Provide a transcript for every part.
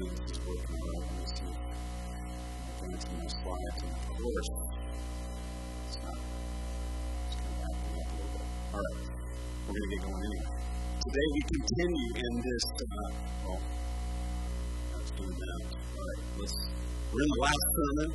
and of course, it's not. It's going to up a little bit. All right, we're going to get going anyway. Today we continue in this. Uh, well, that's doing that. All right, let's. We're in the last sermon,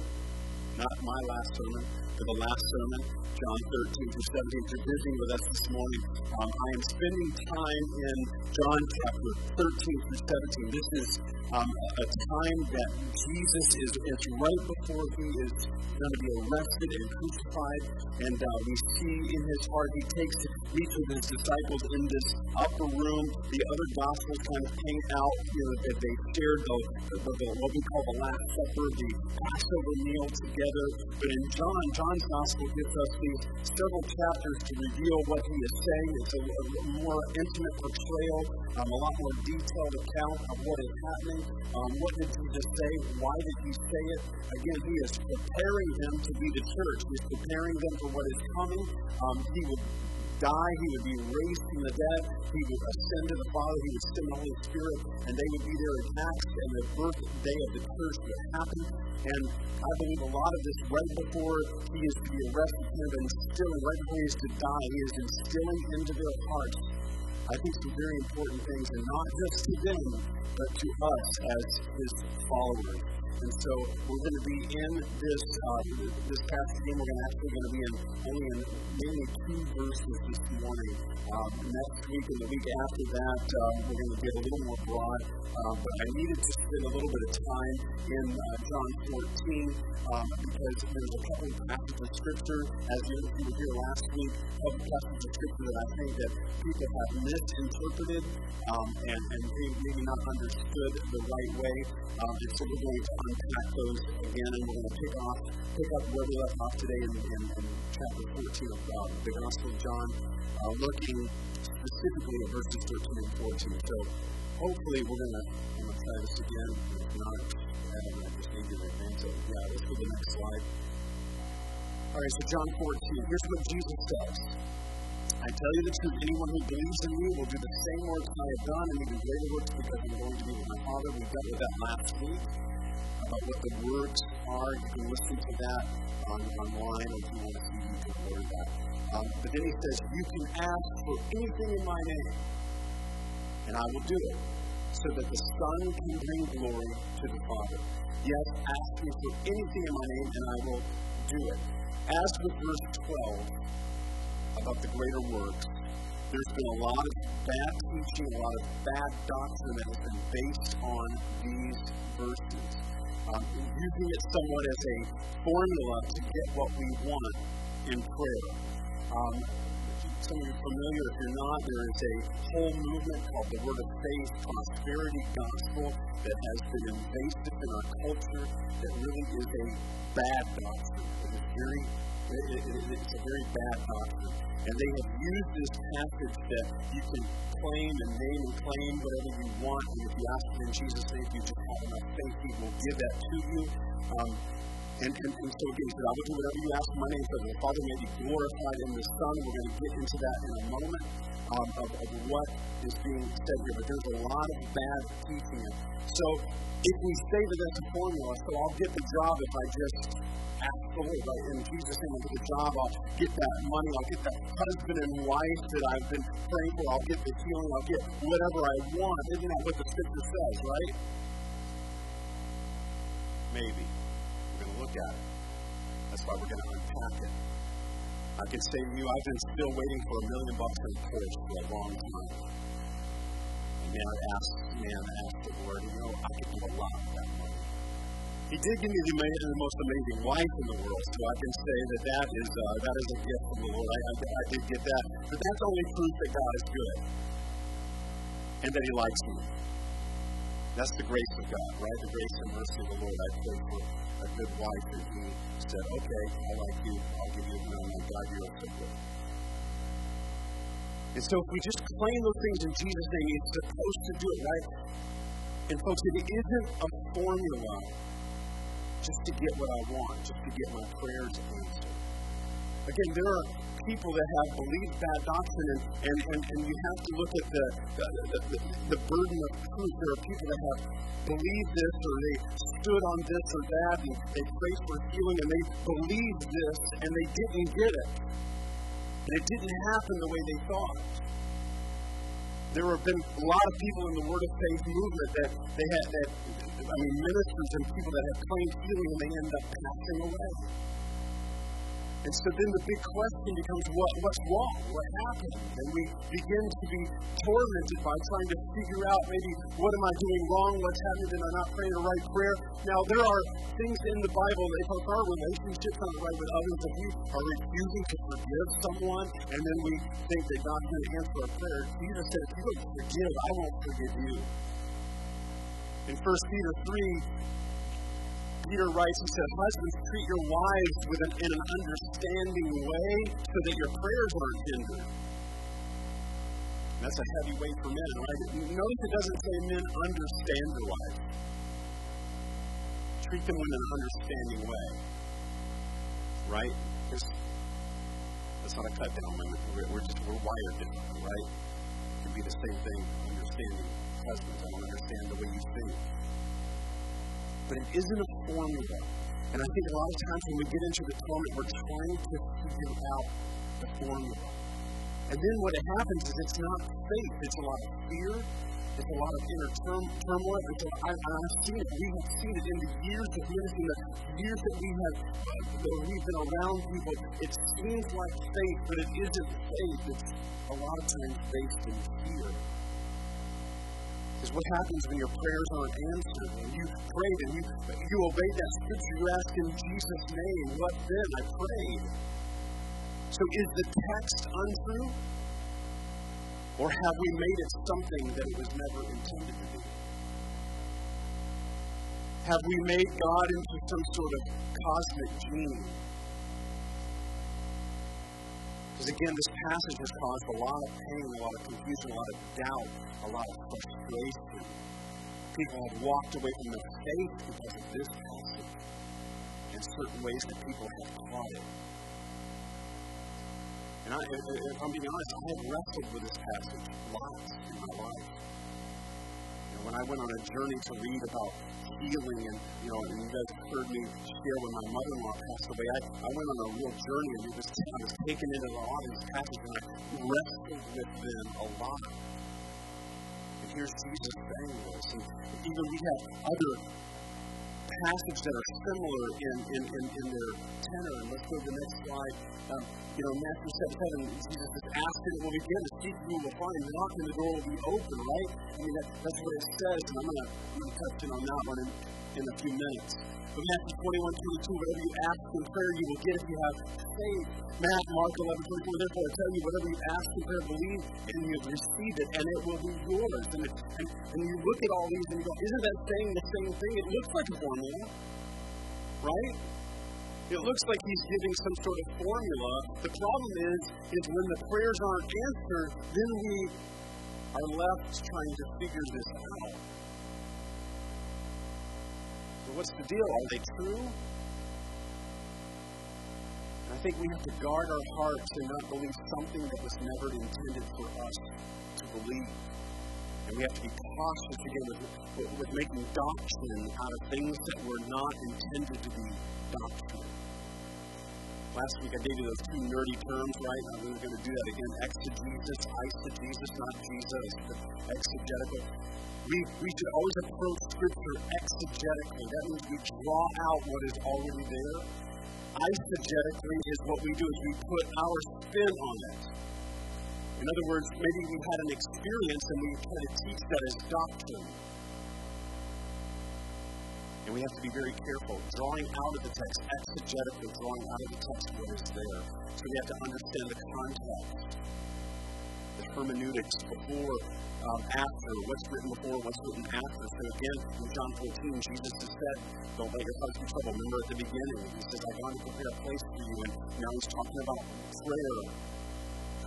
not my last sermon, but the last sermon John 13 through 17. If visiting with us this morning, um, I am spending time in John chapter 13 through 17. This is um, a time that Jesus is, is right before he is going to be arrested and crucified. And uh, we see in his heart, he takes each of his disciples in this upper room. The other gospels kind of paint out know, that they shared the, the, the, what we call the Last Supper, the Passover meal together. But in John, John's gospel gives us these several chapters to reveal what he is saying. It's a, a more intimate portrayal, um, a lot more detailed account of what is happening. Um, what did Jesus say? Why did he say it? Again, he is preparing them to be the church. He's preparing them for what is coming. Um, he would die, he would be raised from the dead, he would ascend to the Father, he would send the Holy Spirit, and they would be there in Acts, and the birthday of the church would happen. And I believe a lot of this right before he is to be arrested, kind of instilling, right before he is to die, he is instilling into their hearts, I think, some very important things, and not just to them, but to us as his followers. And so we're going to be in this uh, this passage. We're going to actually going to be in only in mainly two verses this morning. Um, next week and the week after that, uh, we're going to get a little more broad. Uh, but I needed to spend a little bit of time in uh, John 14 um, because there's a couple of passages of scripture, as you, were here last week, couple passages of scripture that I think that people have misinterpreted um, and, and maybe not understood the right way. Um, and so we're going to unpack those again, and we're going to pick off, pick up where we left off today in, in, in chapter 14 of uh, the Gospel of John, uh, looking specifically at verses 13 and 14. So hopefully we're going to I'm to try this again. If not, I just need to advance it. Yeah, let's go to the next slide. All right, so John 14. Here's what Jesus says. I tell you the truth, anyone who believes in me will do the same works I have done, and even greater works because I'm going to be with my Father. We dealt with that last week about what the words are. You can listen to that on, online if you want to see, you that. Um, but then he says, You can ask for anything in my name, and I will do it, so that the Son can bring glory to the Father. Yes, ask me for anything in my name, and I will do it. As with verse 12, about the greater works. There's been a lot of bad teaching, a lot of bad doctrine that has been based on these verses. Um, using it somewhat as a formula to get what we want in prayer. Um, some of you are familiar, if you're not, there is a whole movement called the Word of Faith Prosperity Gospel that has been invasive in our culture that really is a bad doctrine. It is very, it, it, it's a very bad doctrine. And they have used this passage that you can claim and name and claim whatever you want. And if you ask it in Jesus' name, you just have enough faith, He will give that to you. Um, and, and, and so again, said, I will do whatever you ask in my name, so the Father may be glorified in the Son. We're going to get into that in a moment um, of, of what is being said here. But there's a lot of bad teaching. So if we say that that's a formula, so I'll get the job if I just ask the Lord, right? In Jesus' name, I'll get the job, I'll get that money, I'll get that husband and wife that I've been praying for, I'll get the healing, I'll get whatever I want. Isn't that what the scripture says, right? Maybe. At it. That's why we're going to unpack it. I can say to you, I've been still waiting for a million bucks in Porsche for a long time. And man, I asked, man, I asked the Lord, you know, I could do a lot with that money. He did give me the, the most amazing wife in the world, so I can say that that is, uh, that is a gift from the Lord. I, I, I did get that. But that's only proof that God is good and that He likes me. That's the grace of God, right? The grace and mercy of the Lord. I pray for a good wife, and He said, okay, I like you. I'll give you a million. God, you're so good. And so if we just claim those things in Jesus' name, He's supposed to do it, right? And folks, it isn't a formula just to get what I want, just to get my prayers answered. Again, there are people that have believed bad doctrine, and, and, and, and you have to look at the, the, the, the burden of proof. There are people that have believed this, or they stood on this or that, and they prayed for healing, and they believed this, and they didn't get it. And it didn't happen the way they thought. There have been a lot of people in the Word of Faith movement that they had, that, I mean, ministers and people that have claimed healing, and they end up passing away. And so then the big question becomes what, what's wrong? What happened? And we begin to be tormented by trying to figure out maybe what am I doing wrong? What's happening? Did I not praying the right prayer? Now, there are things in the Bible that if our relationships aren't right with others, if we are refusing to forgive someone, and then we think that God's going to answer our prayer, Jesus said, if you don't forgive, I won't forgive you. In 1 Peter 3, Peter writes, he said, Husbands, treat your wives with an, in an understanding way so that your prayers aren't hindered. That's a heavy weight for men, right? Notice it doesn't say men understand their wives. Treat them in an understanding way. Right? Because that's not a cut down limit. We're, we're just we're wired differently, right? It can be the same thing, understanding husbands. I don't understand the way you think but it isn't a formula. And I think a lot of times when we get into the torment, we're trying to figure out the formula. And then what happens is it's not faith, it's a lot of fear, it's a lot of inner turmoil. And so I, have seen it. We have seen it in the years of ministry, the years that we have that we've been around people. It seems like faith, but it isn't faith. It's a lot of times based in fear. Is what happens when your prayers aren't answered. When you prayed and you, you obeyed that scripture, you ask in Jesus' name, what then? I prayed. So is the text untrue? Or have we made it something that it was never intended to be? Have we made God into some sort of cosmic genie? Because again, this passage has caused a lot of pain, a lot of confusion, a lot of doubt, a lot of frustration. People have walked away from the faith because of this passage in certain ways that people have taught it. And I, if I'm being honest, I have wrestled with this passage lots in my life. When I went on a journey to read about healing and you know, and you guys heard me share when my mother-in-law passed away. I, I went on a real journey and was, I was taken into a lot of these passages and I wrestled with them a lot. And here's Jesus saying this. And even we have other passages that are similar in, in, in, in their tenor. And let's go to the next slide. Um, you know, Matthew 7, 7, Jesus is asking, it will begin to seek you will find, knock and the door will be open, right? I mean, that, that's what it says, and I'm going to touch in on that one in, in a few minutes. But Matthew 21, 22, whatever you ask in prayer, you will get if you have faith. Matt, Mark 11, 24, therefore I tell you, whatever you ask in prayer, believe, and you have received it, and it will be yours. And, and, and you look at all these and you go, isn't that saying the same thing? It looks like a formula, right? It looks like he's giving some sort of formula. The problem is, is when the prayers aren't answered, then we are left trying to figure this out. What's the deal? Are they true? I think we have to guard our hearts and not believe something that was never intended for us to believe. And we have to be cautious again with, with, with making doctrine out of things that were not intended to be doctrine. Last week I gave you those two nerdy terms, right? I'm going to do that again. Exegesis, eisegesis, not Jesus, but exegetical. We, we should always approach Scripture exegetically. That means we draw out what is already there. Eisegetically is what we do is we put our spin on it. In other words, maybe we had an experience and we try to teach that as doctrine. And we have to be very careful, drawing out of the text, exegetically drawing out of the text what is there. So we have to understand the context, the hermeneutics before, um, after, what's written before, what's written after. So again, in John 14, Jesus has said, don't let your hearts be troubled. Remember at the beginning, he says, I've gone to prepare a place for you. And now he's talking about prayer.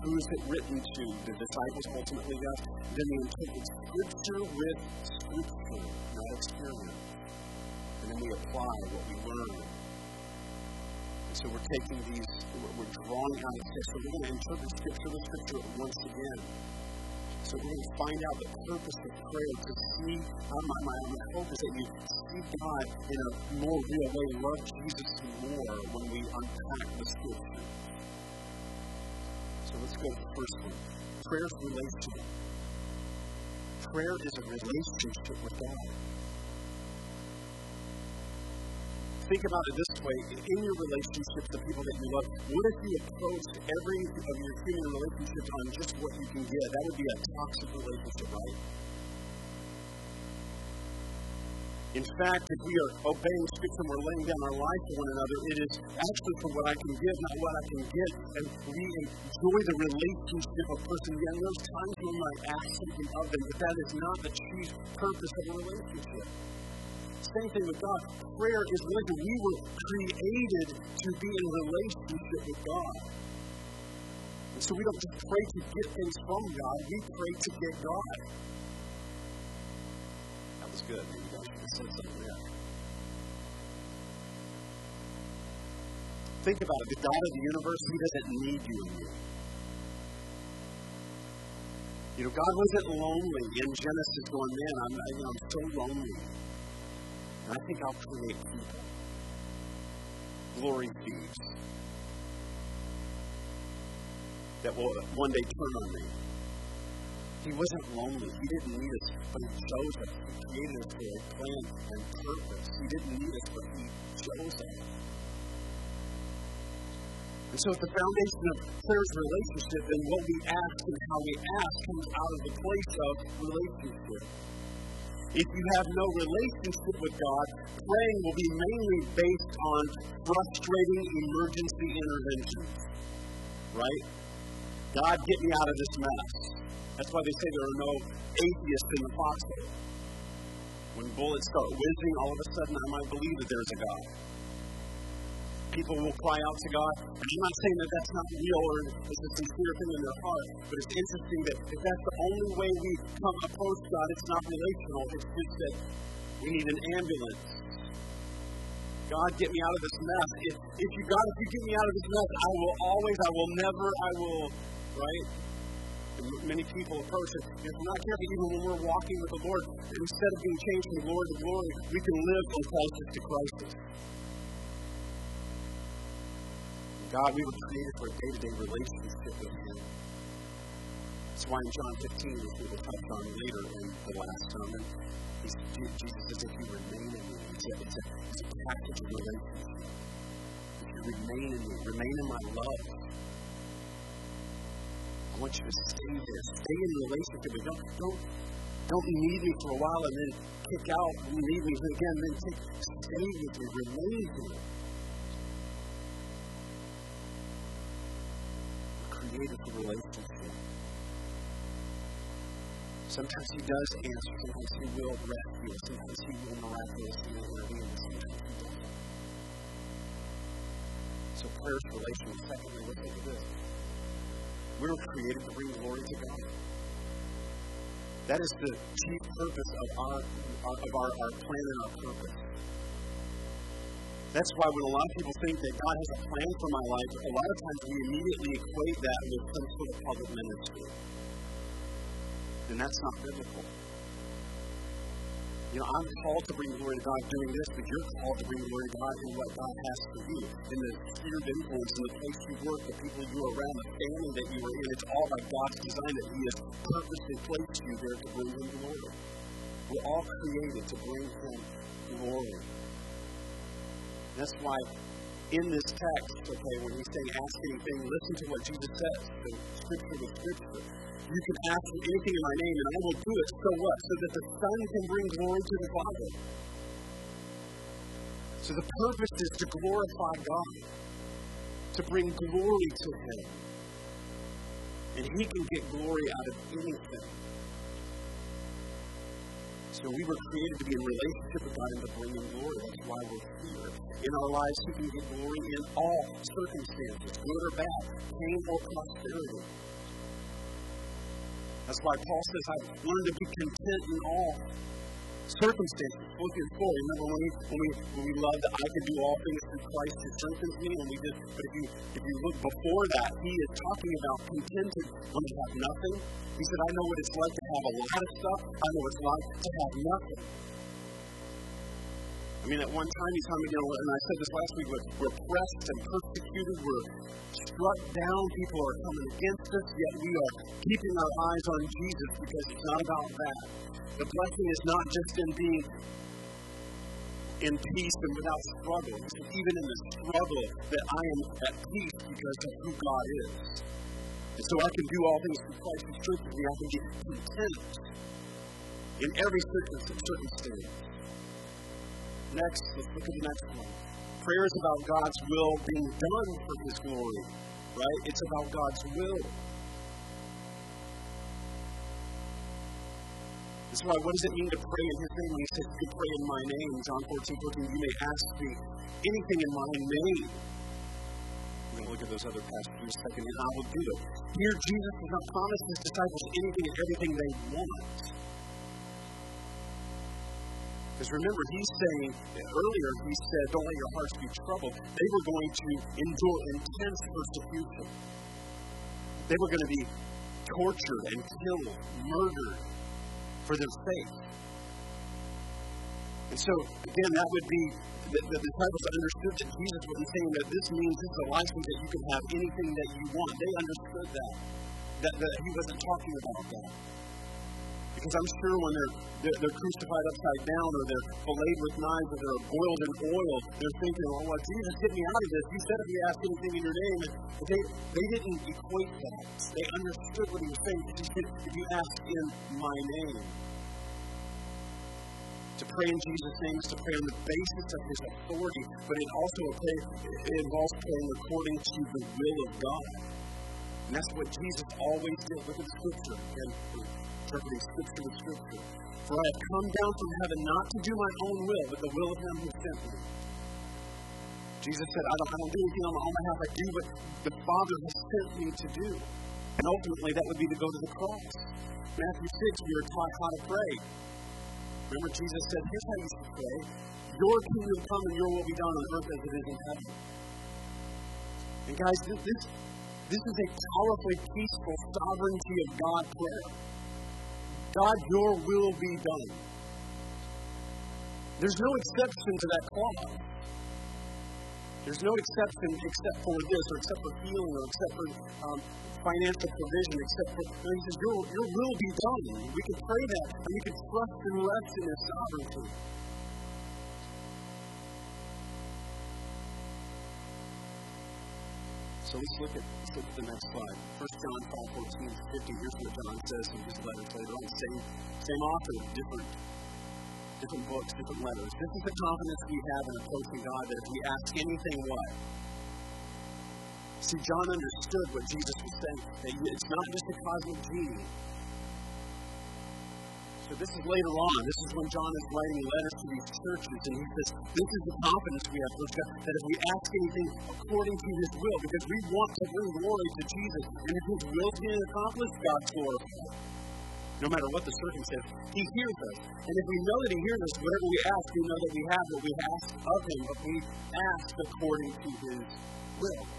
Who is it written to? The disciples ultimately, yes. Then he interprets Scripture with Scripture, not experiment and then we apply what we learn. And so we're taking these, we're drawing out of. So we're going to interpret Scripture with Scripture once again. So we're going to find out the purpose of prayer to see, uh, my, my, my hope is that you see God in a more real way, love Jesus more when we unpack the Scripture. So let's go to the first one. Prayer is relational. Prayer is a relationship with God. Think about it this way in your relationships, the people that you love, what if you approached every of your human relationships on just what you can get? That would be a toxic relationship, right? In fact, if we are obeying Scripture and we're laying down our life for one another, it is actually for what I can give, not what I can get. And we enjoy the relationship of person. Yeah, there's times when we might ask something of them, but that is not the chief purpose of a relationship. Same thing with God. Prayer is religion. We were created to be in relationship with God. And so we don't just pray to get things from God, we pray to get God. That was good. Maybe God should have said something there. Think about it. The God of the universe, He doesn't need you and me. You know, God wasn't lonely in Genesis going, man, I'm, you know, I'm so lonely. And I think I'll create people. Glory thieves. That will one day turn on me. He wasn't lonely. He didn't need us, but He chose us. He created us for a plan and purpose. He didn't need us, but He chose us. And so, at the foundation of prayer's relationship, and what we ask and how we ask comes out of the place of relationship. If you have no relationship with God, praying will be mainly based on frustrating emergency interventions. Right? God, get me out of this mess. That's why they say there are no atheists in the foxhole. When bullets start whizzing, all of a sudden I might believe that there's a God people will cry out to God. And I'm not saying that that's not real or it's a sincere thing in their heart, but it's interesting that if that's the only way we come approach God, it's not relational. It's just that we need an ambulance. God, get me out of this mess. If, if you, God, if you get me out of this mess, I will always, I will never, I will, right? Many people approach it. If we're not careful, even when we're walking with the Lord, instead of being changed from glory to glory, we can live from crisis to crisis. God, we were created for a day to day relationship with Him. That's why in John 15, which we will touch on later in the last sermon, Jesus says, if you remain in me, it's a, it's a, it's a package of relationship. If you remain in me, remain in my love. I want you to stay there. Stay in relationship. But don't, don't, don't need me for a while and then kick out. You need me again, then take, stay with me. Remain here. Sometimes He does answer, sometimes He will rescue, sometimes He will miraculously intervene, sometimes He doesn't. So prayer is relational. Secondly, look at this. We were created to bring glory to God. That is the chief purpose of our, of our, our plan and our purpose. That's why when a lot of people think that God has a plan for my life, a lot of times we immediately equate that with some sort of public ministry. And that's not biblical. You know, I'm called to bring glory to God doing this, but you're called to bring glory to God in what God has for you, in the sphere of influence, in the place you work, the people you are around, the family that you are in. It's all by God's design that He has purposely placed you there to bring Him glory. We're all created to bring Him glory. That's why in this text, okay, when he's saying ask anything, listen to what Jesus says. The scripture with scripture. You can ask for anything in my name, and I will do it. So what? So that the Son can bring glory to the Father. So the purpose is to glorify God, to bring glory to Him. And He can get glory out of anything. So we were created to be in relationship with God and to bring Him glory. That's why we're here. In our lives, He can get glory in all circumstances, good or bad, pain or prosperity. That's why Paul says, I've learned to be content in all circumstances. Philippians 4, remember when we, when we, when we loved I can do all things through Christ who strengthens me? And we just, but if you, if you look before that, he is talking about contented when you have nothing. He said, I know what it's like to have a lot of stuff. I know what it's like to have nothing. I mean, at one time, you know, and I said this last week, we're, we're pressed and persecuted, we're struck down, people are coming against us, yet we are keeping our eyes on Jesus because it's not about that. The blessing is not just in being in peace and without struggle. It's even in the struggle that I am at peace because of who God is. And so I can do all things through Christ who strengthens me. I can be content in every circumstance. Next, look at the next one. Prayer is about God's will being done for His glory, right? It's about God's will. That's why, what does it mean to pray in His name? When He says, You pray in my name, John 14, 14, you may ask me anything in my name. We're look at those other passages a second, and I will do it. Here, Jesus does not promise His disciples anything and everything they want. Because remember, he's saying, earlier he said, don't let your hearts be troubled. They were going to endure intense persecution. They were going to be tortured and killed, murdered for their faith. And so, again, that would be the, the disciples understood that Jesus wasn't saying that this means this is a license that you can have anything that you want. They understood that. That, that he wasn't talking about that. Because I'm sure when they're, they're, they're, crucified upside down or they're filleted with knives or they're boiled in oil, they're thinking, oh, well, Jesus, get me out of this. You said if you ask anything in your name. But they, they didn't equate that. They understood what he was saying. If you ask in my name. To pray in Jesus' name is to pray on the basis of his authority, but it also it involves praying according to the will of God. And that's what Jesus always did. Look at the scripture. And interpreting scripture with scripture. For I have come down from heaven not to do my own will, but the will of him who sent me. Jesus said, I don't, I don't do anything on my own behalf. I do what the Father has sent me to do. And ultimately, that would be to go to the cross. Matthew 6, we are taught how to pray. Remember, Jesus said, Here's how you should pray Your kingdom come and your will be done on earth as it is in heaven. And guys, this, this, this is a powerfully peaceful sovereignty of God prayer. God, your will be done. There's no exception to that clause. There's no exception except for this, or except for healing, or except for um, financial provision, except for he says, your, your will be done. We can pray that, and we can trust and rest in His sovereignty. So let's look at the next slide. First John 5, 14 50. Here's what John says in his letters later on. Same same author, different different books, different letters. This is the confidence we have in approaching God that if we ask anything what? See, John understood what Jesus was saying. That it's not just a cosmic genie. So this is later on. This is when John is writing letters to these churches, and he says, This is the confidence we have, that if we ask anything according to his will, because we want to bring glory to Jesus, and if his will can being accomplished, God's glorified. No matter what the circumstance, he hears us. And if we know that he hears us, whatever we ask, we know that we have what we ask of him, but we ask according to his will.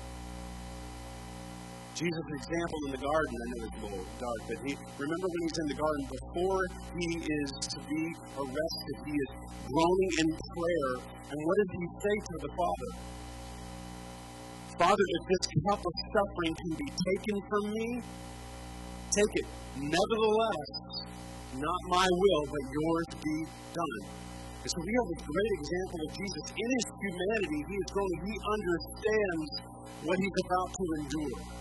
Jesus' example in the garden, I know it's a little dark, but he remember when he's in the garden, before he is to be arrested, he is groaning in prayer. And what does he say to the Father? Father, if this cup of suffering can be taken from me, take it. Nevertheless, not my will, but yours be done. And so we have a great example of Jesus. In his humanity, he is growing. He understands what he's about to endure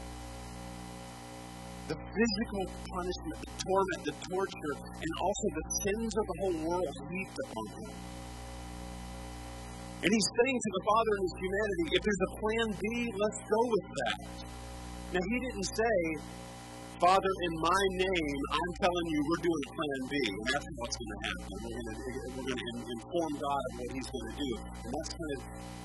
the physical punishment, the torment, the torture, and also the sins of the whole world heaped upon him. And he's saying to the Father in his humanity, if there's a plan B, let's go with that. Now, he didn't say, Father, in my name, I'm telling you we're doing plan B. And that's what's going to happen. We're going to, we're going to inform God of what He's going to do. And that's kind of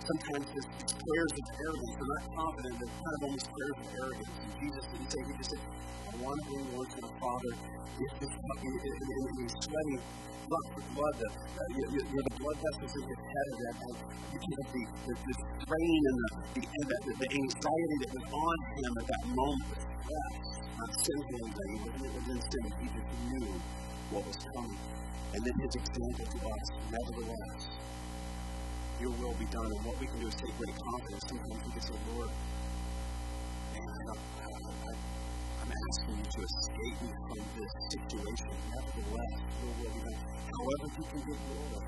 sometimes his, his prayers of arrogance. They're not confident. They're kind of almost prayers of arrogance. And Jesus didn't say, He just said, I want to bring to the Father. If he's sweating blood for blood, the, uh, you, you, the blood vessels in his head that because of the, the, the strain and the, the, the, the anxiety that was on him at that moment. Yes, not sinful anxiety, but it was in sin. He just knew what was coming. And then his example to us, nevertheless, your will be done. And what we can do is take great confidence. Sometimes we can say, Lord, man, I, uh, I, I'm asking you to escape me from this situation. Nevertheless, your will be done. However, you can get glory.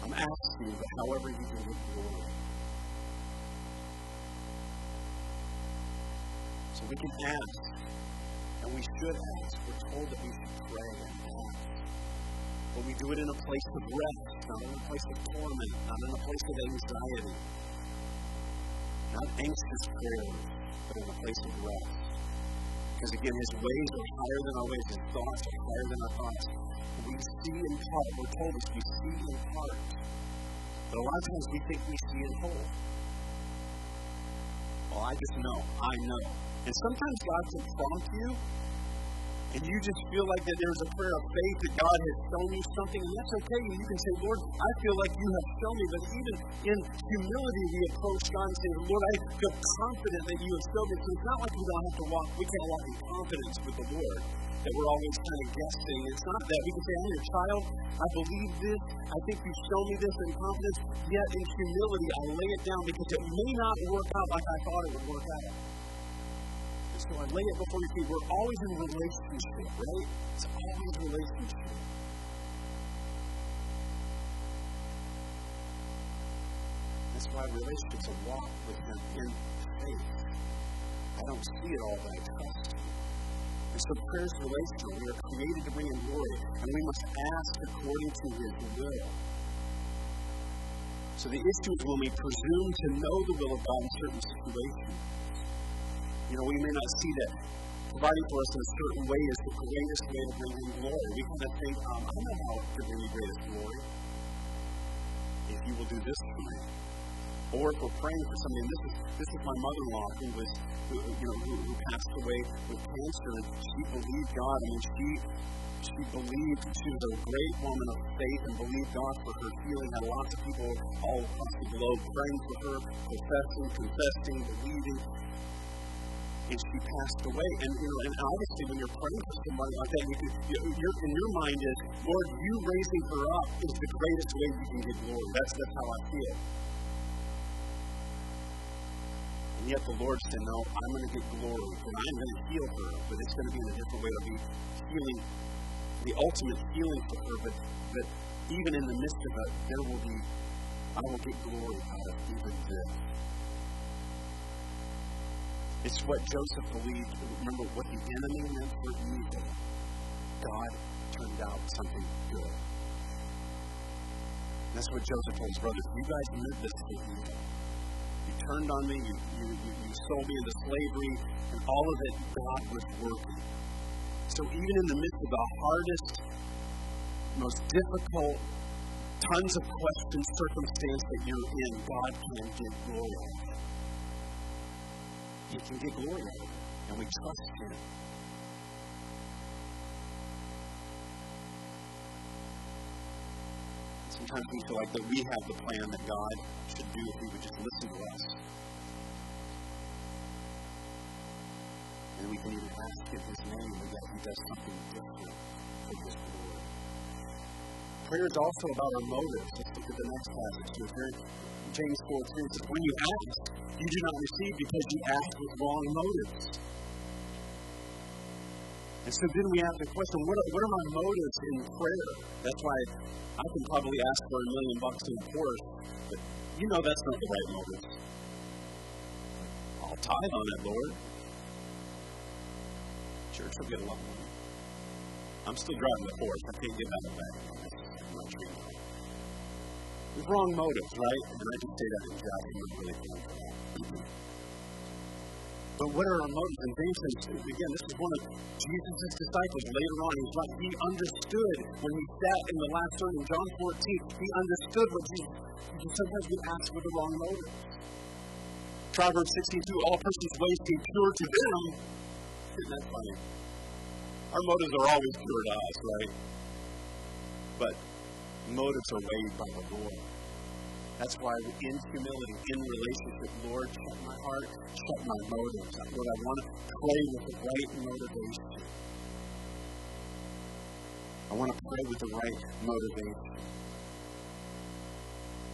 I'm asking you, but however you can get glory. We can ask, and we should ask. We're told that we should pray and ask. But we do it in a place of rest, not in a place of torment, not in a place of anxiety. Not anxious prayers, but in a place of rest. Because again, his ways are higher than our ways, his thoughts are higher than our thoughts. We see in part, we're told us we see in part. But a lot of times we think we see in whole. Well, I just know, I know. And sometimes God can prompt you, and you just feel like that there's a prayer of faith that God has shown you something, and that's okay. And you can say, Lord, I feel like you have shown me. But even in humility, we approach God and say, Lord, I feel confident that you have shown me. So it's not like we don't have to walk, we can't walk in confidence with the Lord, that we're always kind of guessing. It's not that. We can say, I'm your child, I believe this, I think you've shown me this in confidence, yet in humility, I lay it down because it may not work out like I thought it would work out so I lay it before your feet. We're always in relationship, right? It's always relationship. That's why relationships are walk with Him in faith. I don't see it all, but I trust Him. And so prayer is relational. We are created to bring Him glory, and we must ask according to His will. So the issue is when we presume to know the will of God in certain situations. You know, we may not see that providing for us in a certain way is the greatest way to bring Him glory. We kind of think, um, I know how to bring you greatest glory. If you will do this for me. Or if we're praying for somebody, this is, this is my mother-in-law who was, who, you know, who, who passed away with cancer, she believed God. I mean, she she believed she was a great woman of faith and believed God for her healing. Had lots of people all across the globe praying for her, professing, confessing, believing and she passed away. And you know, and obviously, when you're praying for somebody like that, you can, you, you're, in your mind is, Lord, you raising her up is the greatest way you can get glory. That's that's how I feel. And yet the Lord said, No, I'm going to get glory, and I'm going to heal her, but it's going to be in a different way. It'll be healing, the ultimate healing for her. But but even in the midst of it, there will be, I will get glory out of even this. It's what Joseph believed. Remember what the enemy meant for evil, God turned out something good. And that's what Joseph told his brothers. You guys meant this for evil. You turned on me, you, you, you, you sold me into slavery, and all of it, God was working. So even in the midst of the hardest, most difficult, tons of questions, circumstance that you're in, God can give glory he can get glory out of it. And we trust him. Sometimes we feel like that we have the plan that God should do if he would just listen to us. And we can even ask in his name that he does something different for his. Prayer is also about our motives. Let's look at the next passage. James 4 3 says, When you ask, you do not receive because you ask with wrong motives. And so then we ask the question, what are, what are my motives in prayer? That's why I can probably ask for a million bucks in a Porsche, but you know that's not the right motive. I'll tithe on it, Lord. Church will get a lot more. I'm still driving the Porsche. I can't get that back. With wrong motives, right? And I can say that jest. I'm really But what are our motives? And James says, again, this is one of Jesus' disciples later on. He's like, he understood when he sat in the last sermon, John 14, he understood what Jesus, sometimes we ask with the wrong motives. Proverbs 16, all persons' ways seem pure to them. Isn't that funny? Our motives are always pure to us, right? But motives are weighed by the Lord. That's why in humility, in relationship, Lord, check my heart, check my motives. Lord, I want to pray with the right motivation. I want to pray with the right motivation.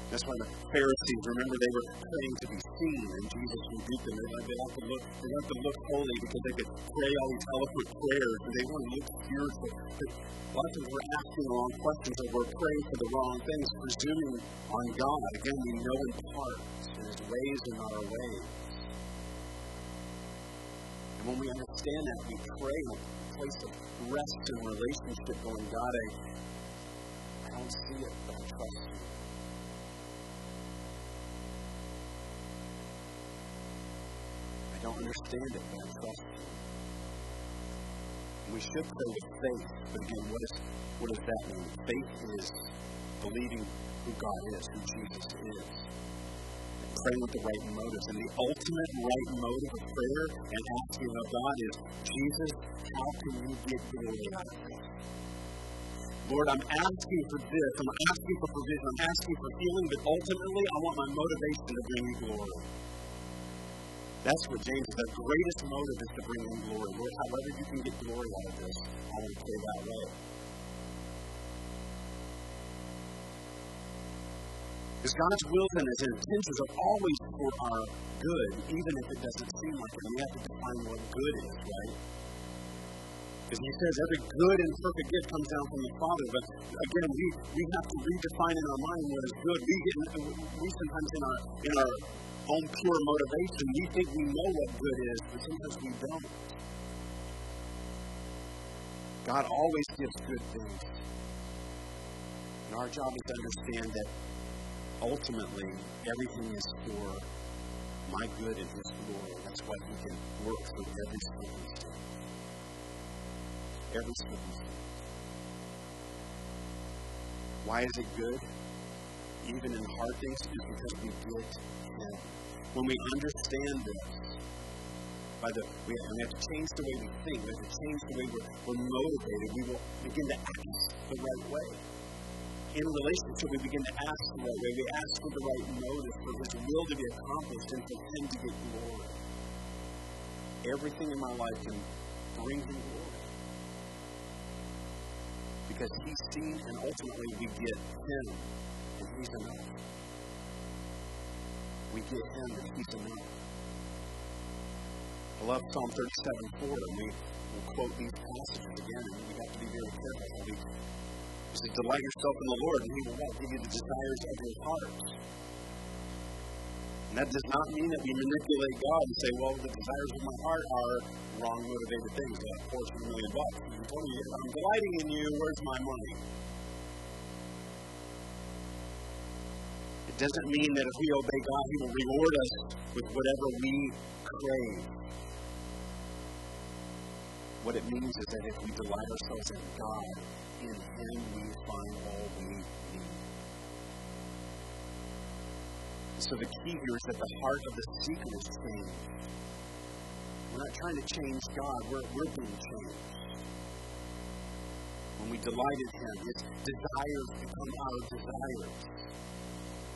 That's why the Pharisees, remember, they were praying to be seen, and Jesus rebuked them. They, have to look, they have to look holy because they could pray all these eloquent prayers, and they want to look spiritual. But a lot of we're asking the wrong questions, or we're praying for the wrong things, presuming on God. Again, we know in part, and His ways are not our ways. And when we understand that, we pray in a place of rest and relationship, going, God, I, I don't see it, but I trust you. Don't understand it, but I trust you. We should pray with faith, but again, what, is, what does that mean? Faith is believing who God is, who Jesus is. And praying with the right motives. And the ultimate right motive of prayer and asking of God is, Jesus, how can you get glory out of this? Lord, I'm asking for this. I'm asking for provision. I'm asking for healing, but ultimately, I want my motivation to bring you glory. That's what James is. The greatest motive is to bring him glory. Lord, however you can get glory out of this, I want to pray that way. Because God's will and His intentions are always for our good, even if it doesn't seem like it. We have to define what good is, right? Because He says every good and perfect gift comes down from the Father. But again, we, we have to redefine in our mind what is good. We get we sometimes in our in our own pure motivation, we think we know what good is, but sometimes we don't. God always gives good things. And our job is to understand that ultimately everything is for my good and His glory. That's why He can work through every circumstance. Every circumstance. Why is it good? Even in hard things, is because we get Him. When we understand this, by the we, we have to change the way we think, we have to change the way we're, we're motivated, we will begin to act the right way. In relationship, we begin to ask the right way. We ask for the right motive, for His will to be accomplished, and for Him to get glory. Everything in my life can bring Him glory. Because He's seen, and ultimately we get Him, He's enough we get Him and He's enough. I love Psalm 37 4, and we will quote these passages again, and we have to be very careful. We, he says, Delight yourself in the Lord, and He will give you the desires of your heart. And that does not mean that we manipulate God and say, well, the desires of my heart are wrong motivated things, like a million bucks. He told I'm delighting in you, where's my money? Doesn't mean that if we obey God, He will reward us with whatever we crave. What it means is that if we delight ourselves in God, in Him we find all we need. So the key here is that the heart of the seeker is changed. We're not trying to change God, we're, we're being changed. When we delight in Him, His desires become our desires.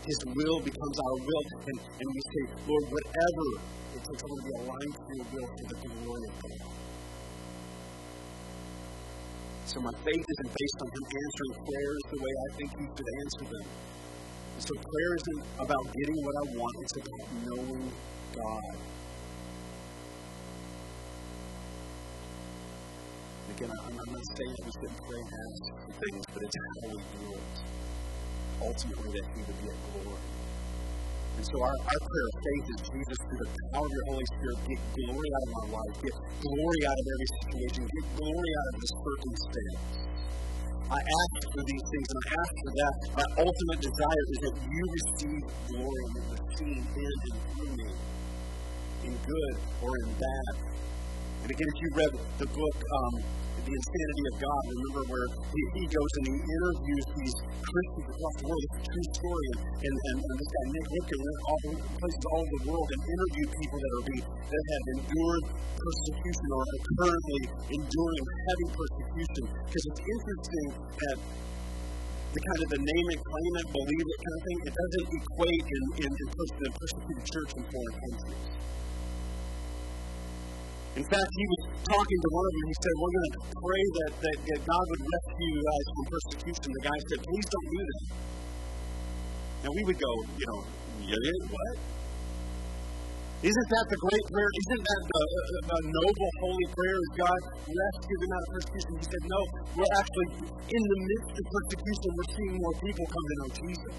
His will becomes our will. And, and we say, Lord, whatever it takes, I want to be aligned to your will for the glory of God. So my faith isn't based on him answering prayers the way I think he should answer them. And so prayer isn't about getting what I want, it's about knowing God. Again, I'm, not saying we shouldn't pray and ask for things, but it's how we do it ultimately that He would be get glory. And so our, our prayer of faith is Jesus, through the power of your Holy Spirit, get glory out of my life, get glory out of every situation, get glory out of this circumstance. I ask for these things, and I ask for that. My ultimate desire is that you receive glory and seen in and through me. in good or in bad. And again, if you read the book, um, The Insanity of God, remember where he, he, goes and he interviews these Christians across the world. It's a true story. And, and, and, and this guy, Nik Ripken, went all places all over the world and interviewed people that are being, that have endured persecution or are currently enduring heavy persecution. Because it's interesting that the kind of the name it, claim it, believe it kind of thing, it doesn't equate in, in, in the persecuted church in foreign countries. In fact, he was talking to one of them. He said, We're going to pray that, that, that God would rescue you guys from persecution. The guy said, Please don't do that. Now, we would go, you know, what? Isn't that the great prayer? Isn't that the, the, the noble, holy prayer of God rescue them out of persecution? He said, No, we're actually in the midst of persecution. We're seeing more people come to know Jesus.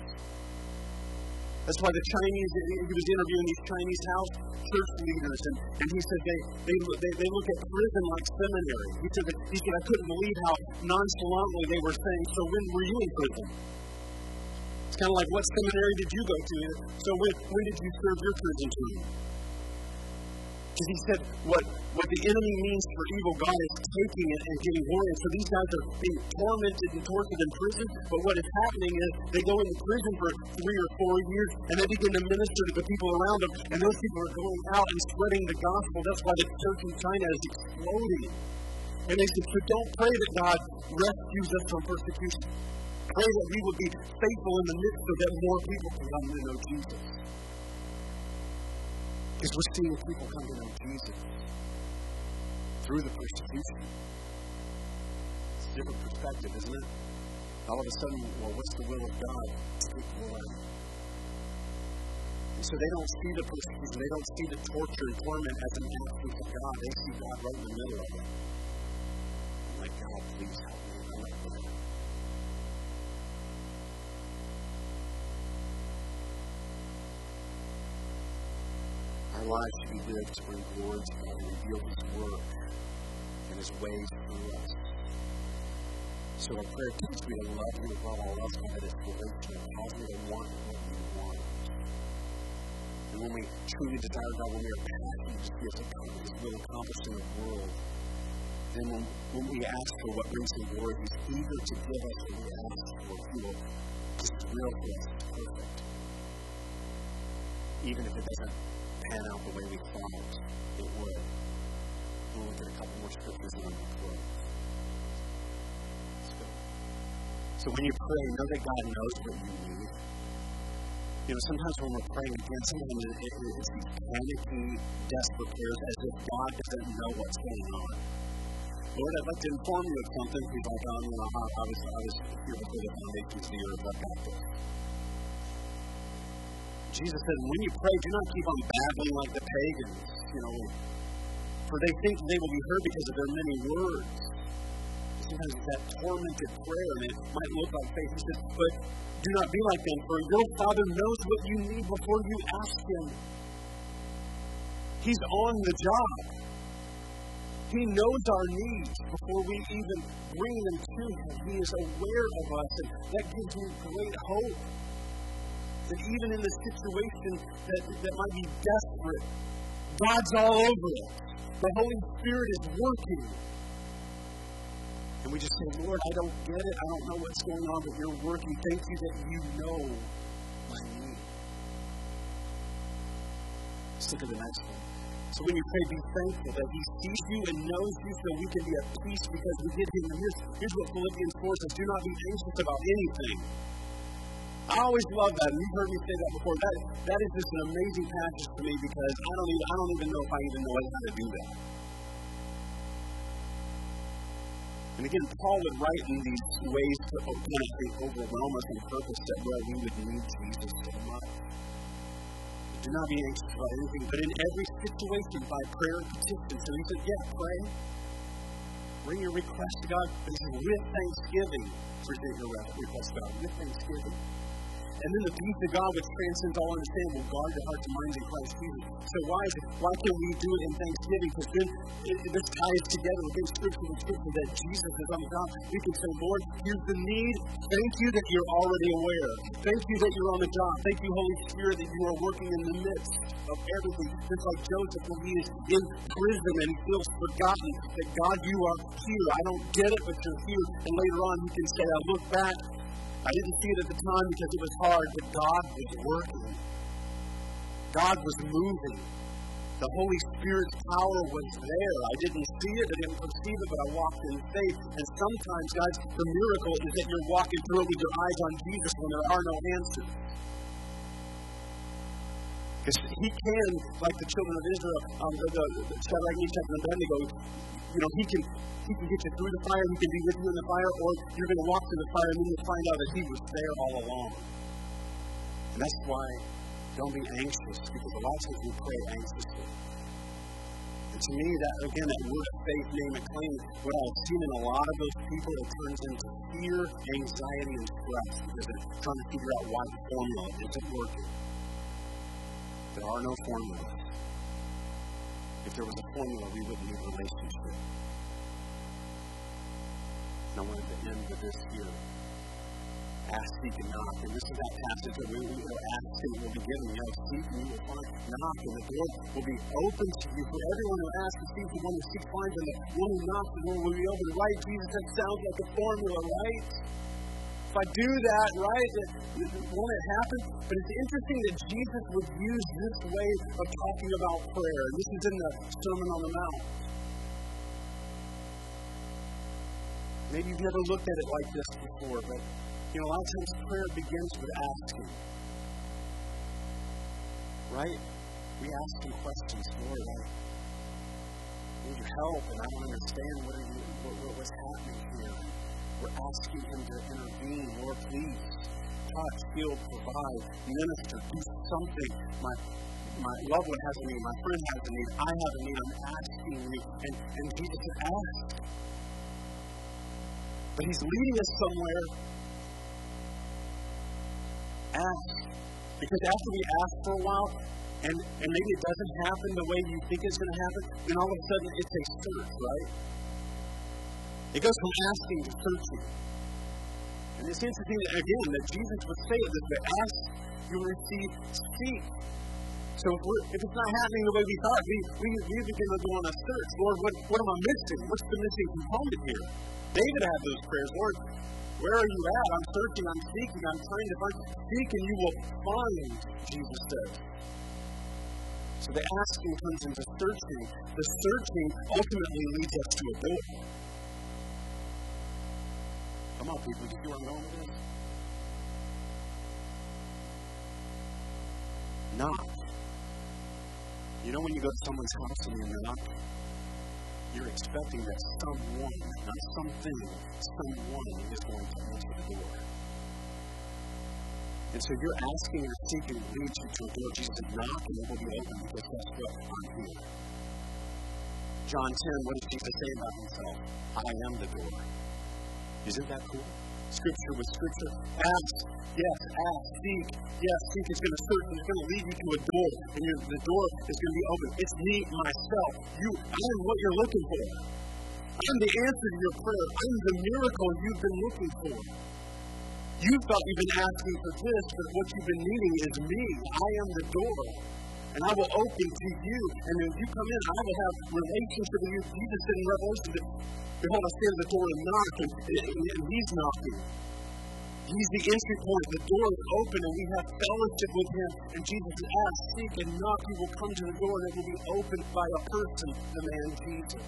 That's why the Chinese, he was interviewing these Chinese house church leaders, and, and he said they, they, they, they look at prison like seminary. He said, that, he said, I couldn't believe how nonchalantly they were saying, So when were you in prison? It's kind of like, What seminary did you go to? So when, when did you serve your prison term? Because he said what, what the enemy means for evil, God is taking it and giving glory. And so these guys are being tormented and tortured in prison. But what is happening is they go into prison for three or four years and they begin to minister to the people around them. And those people are going out and spreading the gospel. That's why the church in China is exploding. And they said, so don't pray that God rescues us from persecution. Pray that we would be faithful in the midst of that more people can come to know Jesus. Because we're seeing people come to know Jesus through the persecution. It's a different perspective, isn't it? All of a sudden, well, what's the will of God? Glory. And so they don't see the persecution, they don't see the torture and torment as an act of God. They see God right in the middle of it. I'm like, God, please help Our lives should be lived to bring glory to God and reveal His work and His ways through us. So our prayer teaches me to love you above all else, God, that is relational. Cause me to want what you want. And when we truly desire God, when we are passionate to see us accomplish His will accomplished in the world, then when, when we ask for what brings Him glory, He's eager to give us what we ask for. He will just will for us. Perfect. Even if it doesn't pan out the way we thought it would. We'll look at a couple more scriptures and we'll. So when you pray, know that God knows what you need. You know, sometimes when we're praying against something, it, it, it's panicky, desperate prayers as if God doesn't know what's going on. Lord, I'd like to inform you of something. He's like, oh, you know, I was, I was here before the foundations of the earth. I've. Jesus said, when you pray, do not keep on babbling like the pagans, you know, for they think they will be heard because of their many words. Sometimes it's that tormented prayer, and it might look like faith. He said, but do not be like them, for your Father knows what you need before you ask Him. He's on the job. He knows our needs before we even bring them to Him. He is aware of us, and that gives me great hope that even in the situation that, that might be desperate, God's all over it. The Holy Spirit is working. And we just say, Lord, I don't get it. I don't know what's going on, but you're working. Thank you that you know my need. Let's look at the next one. So when you pray, be thankful that He sees you and knows you so we can be at peace because we get Him. And Here's, here's what Philippians 4 says Do not be anxious about anything I always love that. And you've heard me say that before. That, that is just an amazing passage to me because I don't even I don't even know if I even know how to do that. And again, Paul would write in these ways to kind of overwhelm us and purpose that well we would need Jesus so much. Do not be anxious about anything, but in every situation by prayer and petition. So he said, Yeah, pray. Bring your request to God. And with thanksgiving. Present your request to God with thanksgiving And then the peace of God, which transcends all understanding, will guard your hearts and minds in Christ Jesus. So why is it, why can we do it in thanksgiving? Because then it, this ties together within Scripture and Scripture that Jesus is on the top. We can say, Lord, here's the need. Thank you that you're already aware. Thank you that you're on the job. Thank you, Holy Spirit, that you are working in the midst of everything. Just like Joseph when he is in prison and he feels forgotten, that God, you are here. I don't get it, but you're here. And later on, you can say, I look back. I didn't see it at the time because it was hard, but God was working. God was moving. The Holy Spirit's power was there. I didn't see it, I didn't perceive it, but I walked in faith. And sometimes, guys, the miracle is that you're walking through it with your eyes on Jesus when there are no answers. Because he can, like the children of Israel, um, the, the, the Shadrach, Meshach, and Abednego, you know, he can he can get you through the fire, he can be with you in the fire, or you're going to walk through the fire and then you'll find out that he was there all along. And that's why don't be anxious, because a lot of times we pray anxiously. And to me, that again, that word faith, name it, claim, what I've seen in a lot of those people, it turns into fear, anxiety, and stress because they're trying to figure out why the formula isn't working. There are no formulas. If there was a formula, we wouldn't need a relationship. And I wanted to end with this here. Ask, seek, and knock. And this is that passage that we will ask and will be given. You know, seek and you will find. Knock and the door will be open to you. For everyone who asks and seeks, the one who seeks finds, and the one who knocks, the door will be open. Right, Jesus, that sounds like a formula, right? If I do that, right, won't it happen? But it's interesting that Jesus would use this way of talking about prayer. This is in the Sermon on the Mount. Maybe you've never looked at it like this before, but you know, a lot of times prayer begins with asking. Right? We ask him questions, Lord, I need your help and I to understand what, you, what, what what's happening here. We're asking him to intervene. Lord, please touch, heal, provide, minister, do something. My my loved one has a need, my friend has a need, I have a need, I'm asking you. And, and Jesus said, ask. But he's leading us somewhere. Ask. Because after we ask for a while, and, and maybe it doesn't happen the way you think it's going to happen, then all of a sudden it's a search, right? It goes from asking to searching. And it's interesting, again, that Jesus would say that way ask, you receive, seek. So if, if, it's not happening the way we thought, we, we, we begin to go on a search. Lord, what, what am I missing? What's the missing component here? David had those prayers. Lord, where are you at? I'm searching, I'm seeking, I'm trying to find. Seek and you will find, Jesus said. So the asking turns into searching. The searching ultimately leads us to a door. Come on, people, you see where I'm going with this? Knock. You know when you go to someone's house and you knock, you're expecting that someone, not something, someone is going to answer the door. And so you're asking or seeking leads you to a door. Jesus said, knock and it will be open because guess what? I'm here. John 10, what does Jesus say about himself? I am the door. Isn't that cool? Scripture with Scripture. Ask, yes, ask, seek, yes, seek is going to search, it's going to lead you to a door, and the door is going to be open. It's me, myself. You, I am what you're looking for. I'm the answer to your prayer. I'm the miracle you've been looking for. You thought you've been asking for this, but what you've been needing is me. I am the door. And I will open to you. And when you come in, I will have relationship with you. Jesus said in Revelation Behold, I stand at the door and knock, and, and He's knocking. He's the entry point. The door is open, and we have fellowship with Him. And Jesus asks, seek, and knock. You will come to the door, and it will be opened by a person, the man Jesus.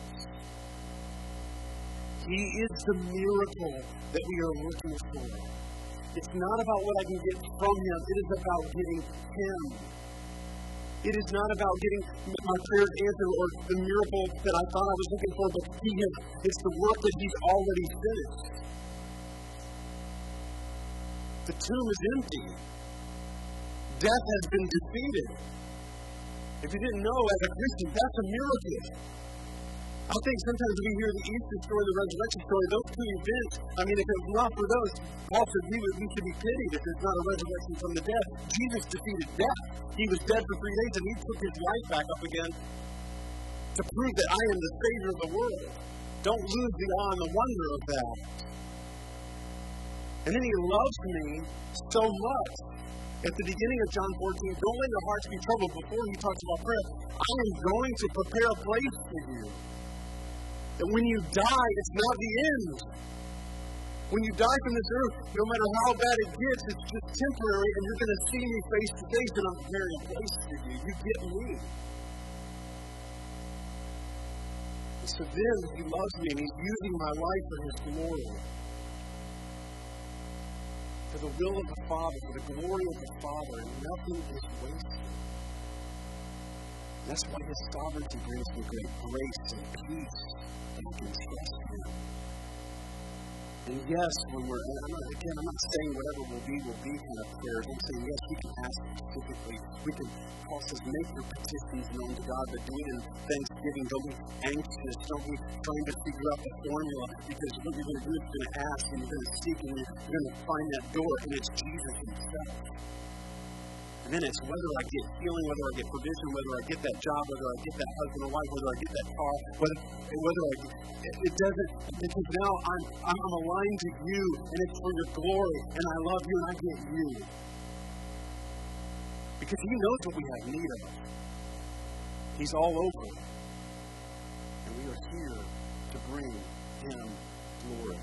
He is the miracle that we are looking for. It's not about what I can get from Him, it is about getting Him. It is not about getting my prayers answered or the miracle that I thought I was looking for, but He has, it's the work that He's already finished. The tomb is empty. Death has been defeated. If you didn't know, as a Christian, that's a miracle. I think sometimes we hear the Easter story, the resurrection story, those two events. I mean, if it's not for those, Paul said we, would, we should be pitied if there's not a resurrection from the dead. Jesus defeated death. He was dead for three days and he took his life back up again to prove that I am the Savior of the world. Don't lose the awe and the wonder of that. And then he loves me so much. At the beginning of John 14, don't let your hearts be troubled before he talks about prayer. I am going to prepare a place for you. That when you die, it's not the end. When you die from this earth, no matter how bad it gets, it's just temporary, and you're going to see me face to face, and I'm a place for you. You get me. And so then he loves me, and he's using my life for his glory. For the will of the Father, for the glory of the Father, and nothing is wasted. That's why his sovereignty brings me great grace and peace and can trust Him. And yes, when we're, I'm not, again, I'm not saying whatever will be, will be kind of prayers. I'm saying, yes, we can ask specifically. We can, Paul says, make your petitions known to God, but do it in thanksgiving. Don't be anxious. Don't be trying to figure out the formula, because what you're going to do is you're going to ask and you're going to seek and you're going to find that door, and it's Jesus Himself. And then it's whether I get healing, whether I get provision, whether I get that job, whether I get that husband or wife, whether I get that car, whether, whether I it, it doesn't because now I'm, I'm I'm aligned to you and it's for your glory and I love you and I get you. Because he knows what we have need of. He's all over. And we are here to bring him glory.